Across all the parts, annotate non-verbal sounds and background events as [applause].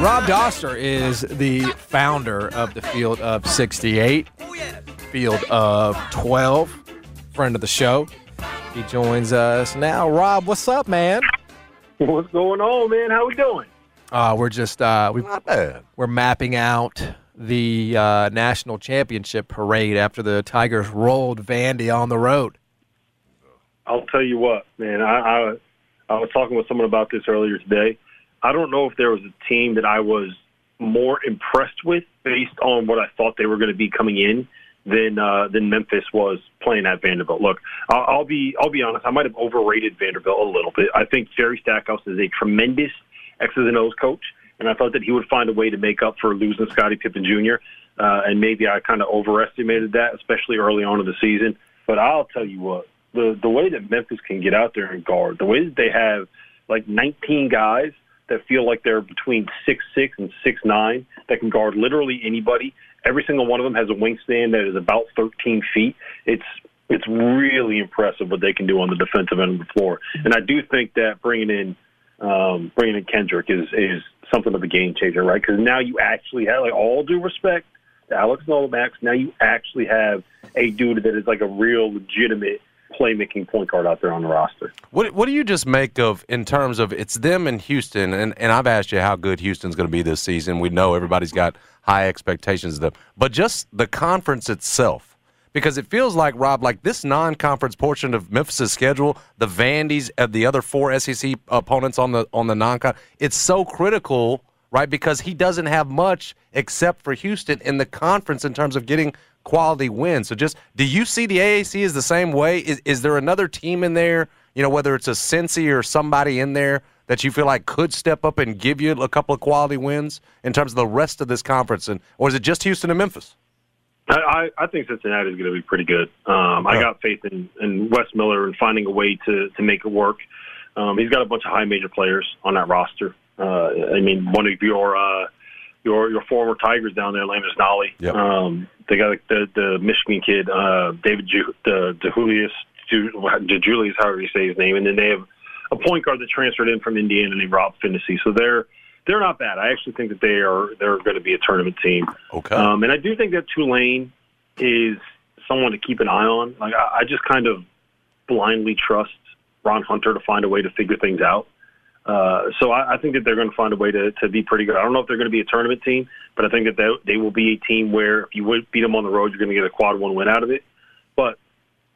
Rob Dauster is the founder of the Field of 68, Oh. Field of 12, friend of the show. He joins us now. Rob, what's up, man? What's going on, man? How we doing? Uh, we're just uh, we, we're mapping out the uh, national championship parade after the Tigers rolled Vandy on the road. I'll tell you what, man. I, I I was talking with someone about this earlier today. I don't know if there was a team that I was more impressed with based on what I thought they were going to be coming in than uh, than Memphis was playing at Vanderbilt. Look, I'll, I'll be I'll be honest. I might have overrated Vanderbilt a little bit. I think Jerry Stackhouse is a tremendous X's and O's coach, and I thought that he would find a way to make up for losing Scottie Pippen Jr. Uh, and maybe I kind of overestimated that, especially early on in the season. But I'll tell you what, the the way that Memphis can get out there and guard, the way that they have like 19 guys that feel like they're between six six and six nine that can guard literally anybody. Every single one of them has a wingspan that is about 13 feet. It's it's really impressive what they can do on the defensive end of the floor. And I do think that bringing in um, bringing in Kendrick is is something of a game changer, right? Because now you actually have, like, all due respect to Alex Novamax, now you actually have a dude that is like a real legitimate playmaking point guard out there on the roster. What What do you just make of in terms of it's them and Houston? And and I've asked you how good Houston's going to be this season. We know everybody's got high expectations of them, but just the conference itself, because it feels like Rob, like this non-conference portion of Memphis' schedule, the Vandy's, the other four SEC opponents on the on the non-con, it's so critical, right? Because he doesn't have much except for Houston in the conference in terms of getting quality wins. So just do you see the AAC is the same way? Is, is there another team in there, you know, whether it's a Cincy or somebody in there that you feel like could step up and give you a couple of quality wins in terms of the rest of this conference? And or is it just Houston and Memphis? I, I I think Cincinnati is going to be pretty good. Um, I got faith in, in Wes Miller and finding a way to to make it work. Um, he's got a bunch of high major players on that roster. Uh, I mean, one of your uh, your your former Tigers down there, Landers Nolley. Yep. Um, they got the the Michigan kid, uh, David Ju- the DeJulius, Ju- DeJulius, however you say his name, and then they have a point guard that transferred in from Indiana named Rob Phinisee. So they're they're not bad. I actually think that they are they're going to be a tournament team. Okay. Um, and I do think that Tulane is someone to keep an eye on. Like I, I just kind of blindly trust Ron Hunter to find a way to figure things out. Uh, so I, I think that they're going to find a way to, to be pretty good. I don't know if they're going to be a tournament team, but I think that they, they will be a team where if you would beat them on the road, you're going to get a quad one win out of it. But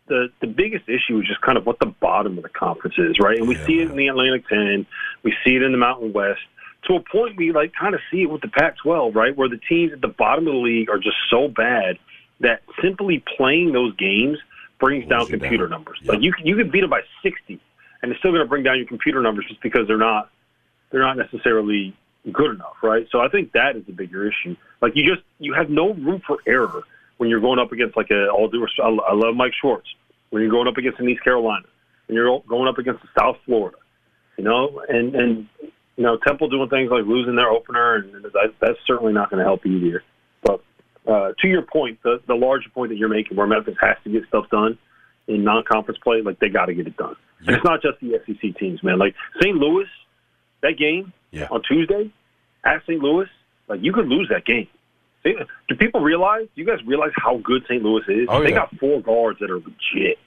the the biggest issue is just kind of what the bottom of the conference is, right? And we see it in the Atlantic 10, we see it in the Mountain West. To a point, we like kind of see it with the Pac-12, right, where the teams at the bottom of the league are just so bad that simply playing those games brings down computer down. numbers. Yep. Like you can- you can beat them by 60, and it's still going to bring down your computer numbers just because they're not they're not necessarily good enough, right? So I think that is the bigger issue. Like you just you have no room for error when you're going up against like a all due. I love Mike Schwartz when you're going up against an East Carolina, when you're going up against the South Florida, you know, and and you know Temple doing things like losing their opener, and that, that's certainly not going to help either. But uh, to your point, the the larger point that you're making, where Memphis has to get stuff done in non-conference play, like they got to get it done. And it's not just the SEC teams, man. Like St. Louis, that game Yeah. on Tuesday at St. Louis, like you could lose that game. Do people realize? Do you guys realize how good St. Louis is? Oh, they yeah. got four guards that are legit.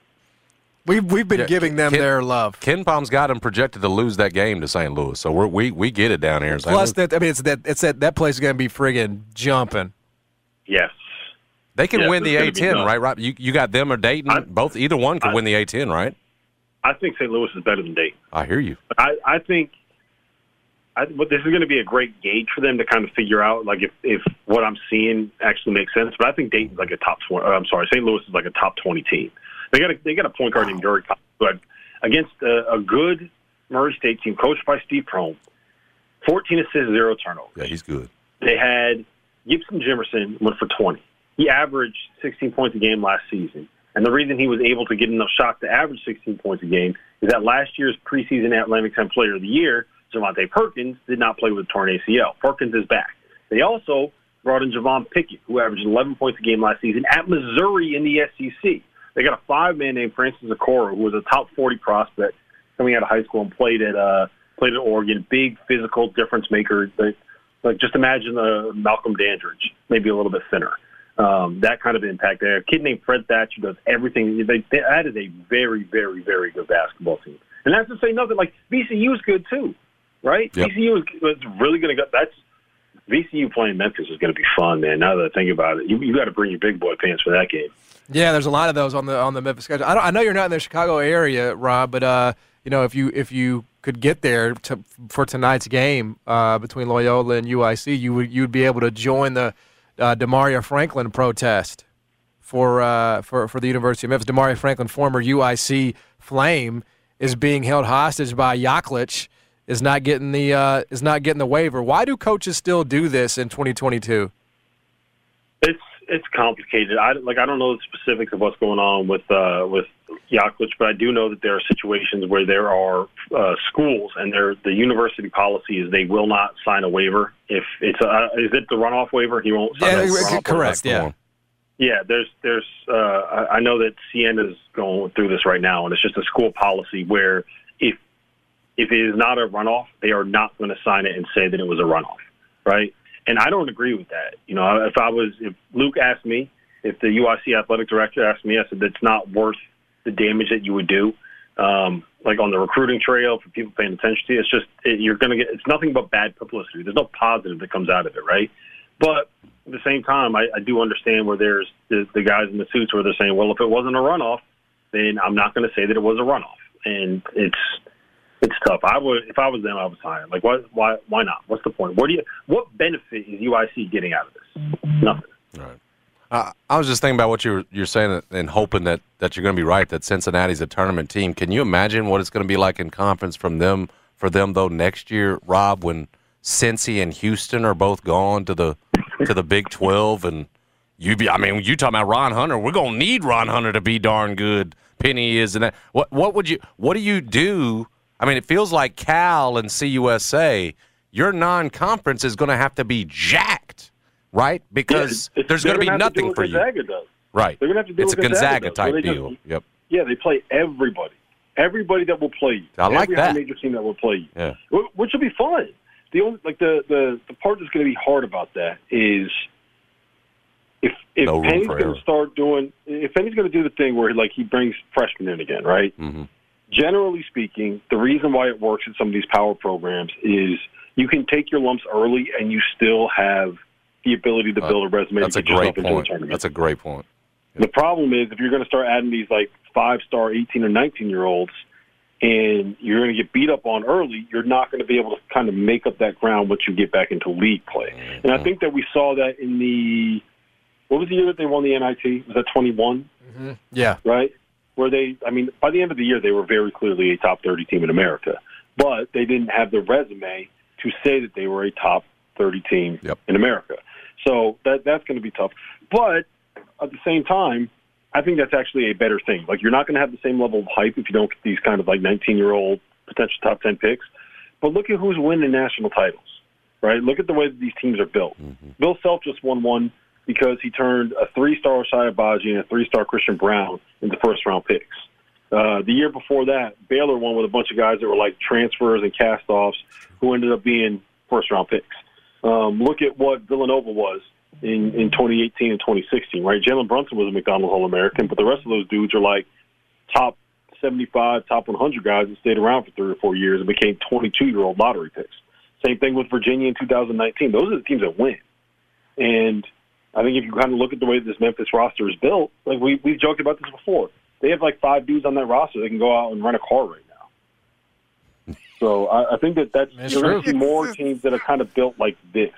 We've we've been Yeah, giving them Ken- their love. KenPom's got them projected to lose that game to St. Louis, so we're, we we get it down here in St. Plus, Louis. that I mean, it's that it's that that place is going to be friggin' jumping. Yes. They can Yes, win the it's gonna be A10, tough. right? Rob? You you got them or Dayton? I- Both, either one could I- win the A10, right? I think St. Louis is better than Dayton. I hear you. But I, I think I, but this is going to be a great gauge for them to kind of figure out, like if, if what I'm seeing actually makes sense. But I think Dayton's like a top twenty. Uh, I'm sorry, St. Louis is like a top twenty team. They got a, they got a point guard named Yuri, Collins, but against a, a good Murray State team coached by Steve Prohm, 14 assists, zero turnovers. Yeah, he's good. They had Gibson Jimerson went for 20. He averaged 16 points a game last season. And the reason he was able to get enough shots to average 16 points a game is that last year's preseason Atlantic 10 Player of the Year, Javonte Perkins, did not play with a torn ACL. Perkins is back. They also brought in Javon Pickett, who averaged 11 points a game last season at Missouri in the SEC. They got a five-man named Francis Okoro, who was a top 40 prospect coming out of high school and played at uh, played at Oregon. Big physical difference maker. Like, like just imagine uh, Malcolm Dandridge, maybe a little bit thinner. Um, that kind of impact there. A kid named Fred Thatcher does everything. They, they, that is a very, very, very good basketball team. And that's to say nothing. Like VCU is good too, right? Yep. VCU is, is really going to go. That's VCU playing Memphis is going to be fun, man. Now that I think about it, you, you got to bring your big boy pants for that game. Yeah, there's a lot of those on the on the Memphis schedule. I, don't, I know you're not in the Chicago area, Rob, but uh, you know if you if you could get there to, for tonight's game uh, between Loyola and UIC, you would you would be able to join the uh, Damaria Franklin protest for uh, for for the University of Memphis. Damaria Franklin, former UIC Flame, is being held hostage by Yaklich. Is not getting the uh, is not getting the waiver. Why do coaches still do this in 2022? It's it's complicated. I like I don't know the specifics of what's going on with uh, with Yaklich, but I do know that there are situations where there are uh, schools and there the university policy is they will not sign a waiver if it's a is it the runoff waiver? He won't sign Yeah, a runoff correct. That's Yeah. one. Yeah, there's there's uh, I I know that Siena's going through this right now, and it's just a school policy where if if it is not a runoff, they are not going to sign it and say that it was a runoff, right? And I don't agree with that. You know, if I was if Luke asked me, if the UIC athletic director asked me, I said that's not worth the damage that you would do. Um, like on the recruiting trail for people paying attention to you, it's just it, you're going to get. It's nothing but bad publicity. There's no positive that comes out of it, right? But at the same time, I, I do understand where there's the, the guys in the suits where they're saying, well, if it wasn't a runoff, then I'm not going to say that it was a runoff, and it's it's tough. I would if I was them, I would sign. Like, why why why not? What's the point? What do you what benefit is UIC getting out of this? Nothing. Right. Uh, I was just thinking about what you're you're saying and hoping that, that you're going to be right. That Cincinnati's a tournament team. Can you imagine what it's going to be like in conference from them for them though next year, Rob, when Cincy and Houston are both gone to the to the Big Twelve and you be I mean you talking about Ron Hunter? We're going to need Ron Hunter to be darn good. Penny is and. What what would you what do you do? I mean, it feels like Cal and CUSA. Your non-conference is going to have to be jacked, right? Because Yeah, there's going to be nothing for you. Does. Right. They're gonna have to do it's a Gonzaga Gonzaga type deal. just- Yep. Yeah, they play everybody. Everybody that will play you. I like Every that. major team that will play you. Yeah. Which will be fun. The only like the the, the part that's going to be hard about that is if if No Penny's going to start doing if Penny's going to do the thing where like he brings freshmen in again, right? hmm Generally speaking, the reason why it works in some of these power programs is you can take your lumps early and you still have the ability to Uh, build a resume That's to a get yourself great point. That's a great point. The problem is if you're going to start adding these like five star 18 or 19 year olds and you're going to get beat up on early, you're not going to be able to kind of make up that ground once you get back into league play. And I think that we saw that in the what was the year that they won the NIT? Was that 21? Yeah. right? Where they, I mean, by the end of the year, they were very clearly a top 30 team in America, but they didn't have the resume to say that they were a top 30 team Yep. in America. So that that's going to be tough. But at the same time, I think that's actually a better thing. Like you're not going to have the same level of hype if you don't get these kind of like 19 year old potential top 10 picks. But look at who's winning national titles, right? Look at the way that these teams are built. Bill Self just won one because he turned a three-star Ochai Agbaji and a three-star Christian Braun into first-round picks. Uh, the year before that, Baylor won with a bunch of guys that were like transfers and cast-offs who ended up being first-round picks. Um, look at what Villanova was in, in 2018 and 2016, right? Jalen Brunson was a McDonald's All-American, but the rest of those dudes are like top 75, top 100 guys that stayed around for three or four years and became 22 year old lottery picks. Same thing with Virginia in 2019. Those are the teams that win. And I think if you kind of look at the way this Memphis roster is built, like we we've joked about this before, they have like five dudes on that roster that can go out and rent a car right now. So I, I think that that's That's you're going to true. see more teams that are kind of built like this,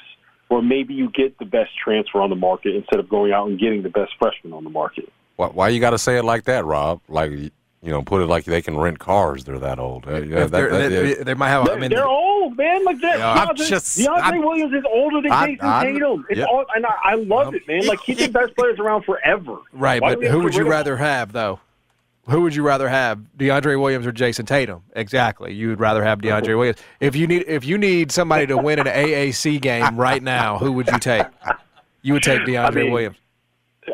where maybe you get the best transfer on the market instead of going out and getting the best freshman on the market. Why, why you got to say it like that, Rob? Like you know, put it like they can rent cars. They're that old. Uh, yeah, If that- they're- that- they, they might have. I They're, mean, they're old, man. Like that. Yeah, I'm DeAndre, just- DeAndre I'm- Williams is older than I- Jayson I'm- Tatum. It's yeah. all, and I, I love it, man. Like keep the [laughs] best players around forever. right, Why but who would you rather have though? Who would you rather have, DeAndre Williams or Jayson Tatum? Exactly, you would rather have DeAndre [laughs] Williams. If you need, if you need somebody to win an AAC game right now, who would you take? You would take [laughs] DeAndre mean- Williams.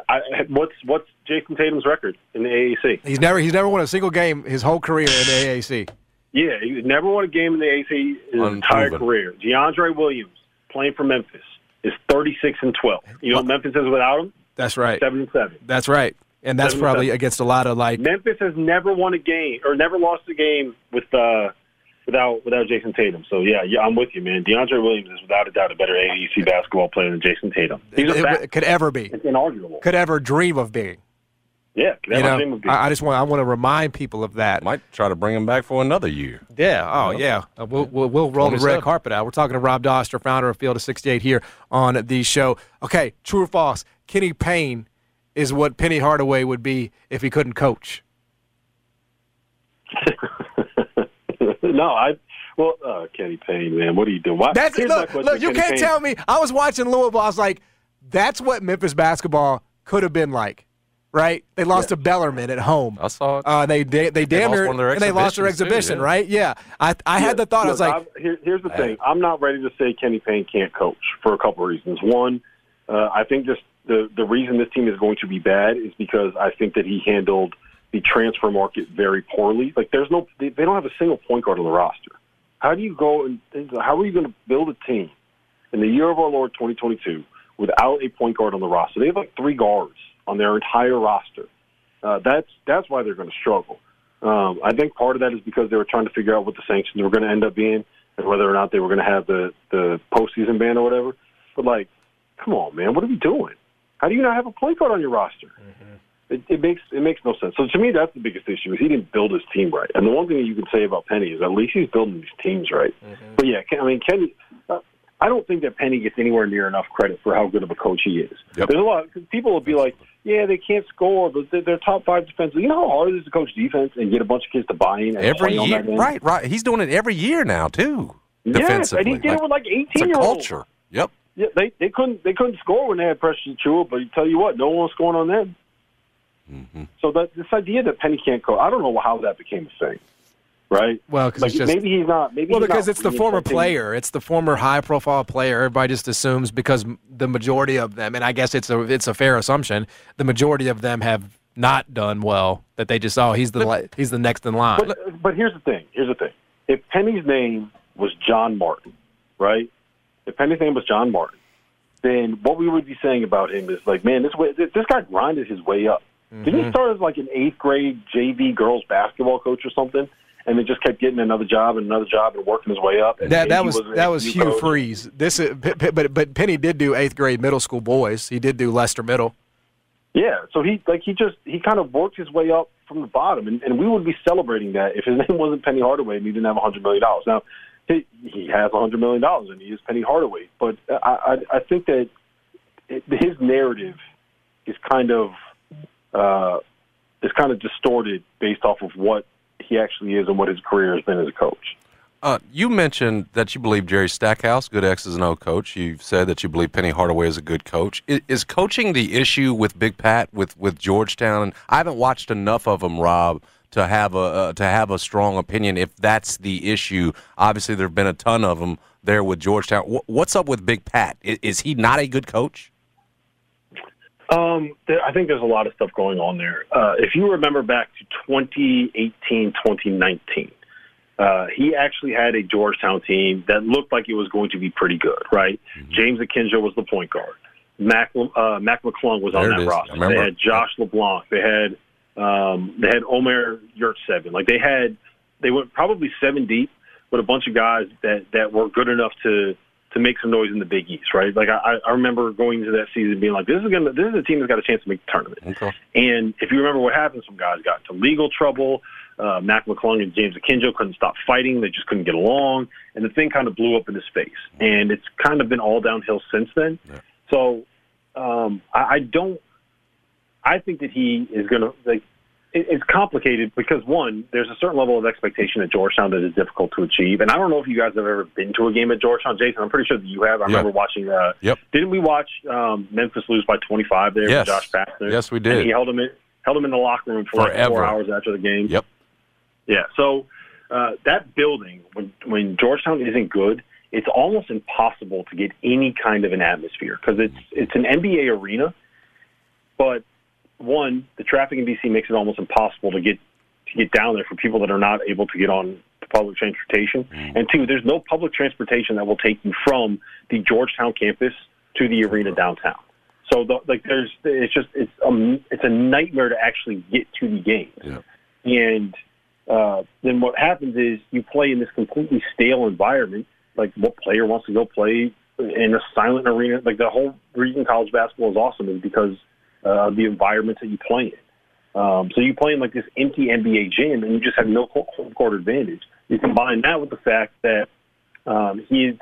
I, what's what's Jayson Tatum's record in the AAC? He's never he's never won a single game his whole career in the AAC. Yeah, he never won a game in the AAC his entire career. DeAndre Williams playing for Memphis is 36 and 12. You know what Memphis is without him? That's right. Seven and seven. That's right. And that's probably against a lot of like Memphis has never won a game or never lost a game with uh without without Jayson Tatum. So yeah, yeah, I'm with you, man. DeAndre Williams is without a doubt a better AAC basketball player than Jayson Tatum. He's a it, it could ever be, It's inarguable. could ever dream of being. Yeah, could You ever know, dream of being. I, I just want I want to remind people of that. might try to bring him back for another year. Yeah. Oh, yeah. Uh, we'll, we'll, we'll roll the red carpet out. We're talking to Rob Dauster, founder of Field of 68 here on the show. Okay, true or false? Kenny Payne is what Penny Hardaway would be if he couldn't coach. [laughs] no, I. Well, uh, Kenny Payne, man, what are you doing? Why, That's look, look. You Kenny can't Payne. tell me. I was watching Louisville. I was like, that's what Memphis basketball could have been like, right? They lost to Bellarmine at home. I saw it. Uh, they they, they damn lost near their and they lost their exhibitions, too, exhibition, yeah. right? Yeah. I I had the thought. I was like, here, here's the thing. I'm not ready to say Kenny Payne can't coach for a couple of reasons. One, uh, I think just the the reason this team is going to be bad is because I think that he handled the transfer market very poorly. Like, there's no, they, they don't have a single point guard on the roster. How do you go and how are you going to build a team in the year of our Lord 2022 without a point guard on the roster? They have like three guards on their entire roster. Uh, that's that's why they're going to struggle. Um, I think part of that is because they were trying to figure out what the sanctions were going to end up being and whether or not they were going to have the the postseason ban or whatever. But like, come on, man, what are we doing? How do you not have a point guard on your roster? It, it makes it makes no sense. So to me, that's the biggest issue is he didn't build his team right. And the one thing that you can say about Penny is at least he's building these teams right. But yeah, I mean Kenny. Uh, I don't think that Penny gets anywhere near enough credit for how good of a coach he is. Yep. There's a lot. Cause people will be like, "Yeah, they can't score, but they're, they're top five defense." You know how hard it is to coach defense and get a bunch of kids to buy in and Every year, right, right. He's doing it every year now too. Yes, defensively, and he did it with like it's 18 a year olds. culture. Yep. Yeah, they they couldn't they couldn't score when they had Precious Achiuwa, but you tell you what, no one was scoring on them. Mm-hmm. So that this idea that Penny can't coach, I don't know how that became a thing, right? well, because Like maybe he's not. Maybe Well, he's because not it's the former player. It's the former high-profile player. Everybody just assumes because the majority of them, and I guess it's a it's a fair assumption, the majority of them have not done well. That they just oh he's the li- he's the next in line. But, but here's the thing. Here's the thing. If Penny's name was John Martin, right? If Penny's name was John Martin, then what we would be saying about him is like, man, this way, this guy grinded his way up. Didn't Mm-hmm. he start as like an eighth grade JV girls basketball coach or something, and then just kept getting another job and another job and working his way up? And that that maybe was that was Hugh coach. Freeze. This is, but but Penny did do eighth grade middle school boys. He did do Lester Middle. Yeah, so he like he just he kind of worked his way up from the bottom, and, and we would be celebrating that if his name [laughs] wasn't Penny Hardaway and he didn't have a hundred million dollars. Now he he has hundred million dollars and he is Penny Hardaway, but I I, I think that it, his narrative is kind of uh, is kind of distorted based off of what he actually is and what his career has been as a coach. Uh, you mentioned that you believe Jerry Stackhouse, good X's and O coach. You've said that you believe Penny Hardaway is a good coach. Is, is coaching the issue with Big Pat with, with Georgetown? And I haven't watched enough of them, Rob, to have a uh, to have a strong opinion. If that's the issue, obviously there have been a ton of them there with Georgetown. Wh- what's up with Big Pat? Is, is he not a good coach? Um, I think there's a lot of stuff going on there. Uh, if you remember back to 2018, 2019, uh, he actually had a Georgetown team that looked like it was going to be pretty good, right? James Akinjo was the point guard. Mac, uh, Mac McClung was on There it that roster. They had Josh LeBlanc. They had Um, they had Omer Yurtseven. Like they had, they went probably seven deep with a bunch of guys that that were good enough to to make some noise in the Big East, right? Like I, I remember going into that season being like, this is gonna, this is a team that's got a chance to make the tournament. Okay. And if you remember what happened, some guys got into legal trouble. Uh, Mac McClung and James Akinjo couldn't stop fighting. They just couldn't get along. And the thing kind of blew up into space. And it's kind of been all downhill since then. So um, I, I don't, I think that he is going to, like, it's complicated because, one, there's a certain level of expectation at Georgetown that is difficult to achieve. And I don't know if you guys have ever been to a game at Georgetown. Jason, I'm pretty sure that you have. I Yeah. remember watching, uh, Yep. didn't we watch um, Memphis lose by 25 there Yes. with Josh Pastner? Yes, we And did. he held him in held him in the locker room for like four hours after the game. Yep. Yeah. So uh, that building, when when Georgetown isn't good, it's almost impossible to get any kind of an atmosphere because it's it's an NBA arena, but one, the traffic in DC makes it almost impossible to get to get down there for people that are not able to get on public transportation. And two, there's no public transportation that will take you from the Georgetown campus to the arena downtown. So the, like there's it's just it's um it's a nightmare to actually get to the game. Yeah. And uh, then what happens is you play in this completely stale environment. Like what player wants to go play in a silent arena? Like the whole reason college basketball is awesome is because uh, the environments that you play in. Um, so you play in like this empty NBA gym, and you just have no home court advantage. You combine that with the fact that um, he's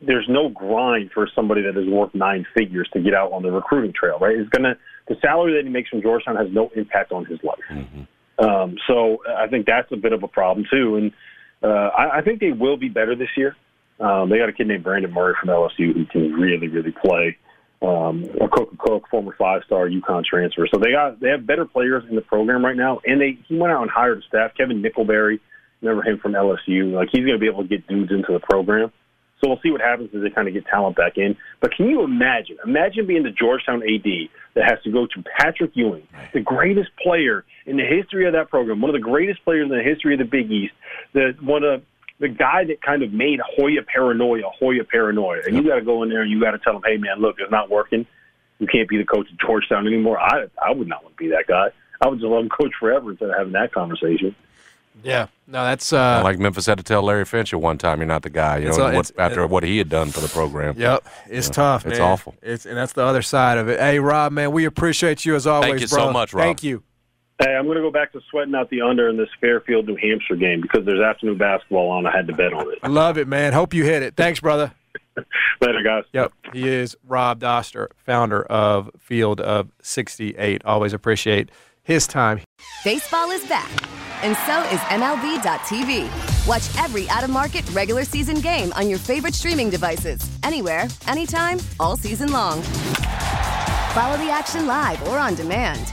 there's no grind for somebody that is worth nine figures to get out on the recruiting trail, right? It's gonna the salary that he makes from Georgetown has no impact on his life. Um, so I think that's a bit of a problem too, and uh, I, I think they will be better this year. Um, they got a kid named Brandon Murray from LSU who can really, really play. Um, Akok Akok, former five-star UConn transfer. So they got they have better players in the program right now, and they he went out and hired a staff. Kevin Nickelberry, remember him from LSU? Like he's going to be able to get dudes into the program. So we'll see what happens as they kind of get talent back in. But can you imagine? Imagine being the Georgetown AD that has to go to Patrick Ewing, the greatest player in the history of that program, one of the greatest players in the history of the Big East, the one of the guy that kind of made Hoya paranoia, Hoya paranoia. And you got to go in there and you got to tell him, hey man, look, it's not working. You can't be the coach of Georgetown anymore. I I would not want to be that guy. I would just let him coach forever instead of having that conversation. Yeah. No, that's uh, like Memphis had to tell Larry Finch at one time, "You're not the guy." You know, a- what, it's- after what he had done for the program. Yep, it's tough. it's man. awful. It's and that's the other side of it. Hey, Rob, man, we appreciate you as always, Thank you bro. so much, Rob. Thank you. Hey, I'm going to go back to sweating out the under in this Fairfield, New Hampshire game because there's afternoon basketball on. I had to bet on it. I love it, man. Hope you hit it. Thanks, brother. [laughs] Later, guys. Yep, he is Rob Dauster, founder of Field of 68. Always appreciate his time. Baseball is back, and so is MLB.tv. Watch every out of market regular season game on your favorite streaming devices, anywhere, anytime, all season long. Follow the action live or on demand.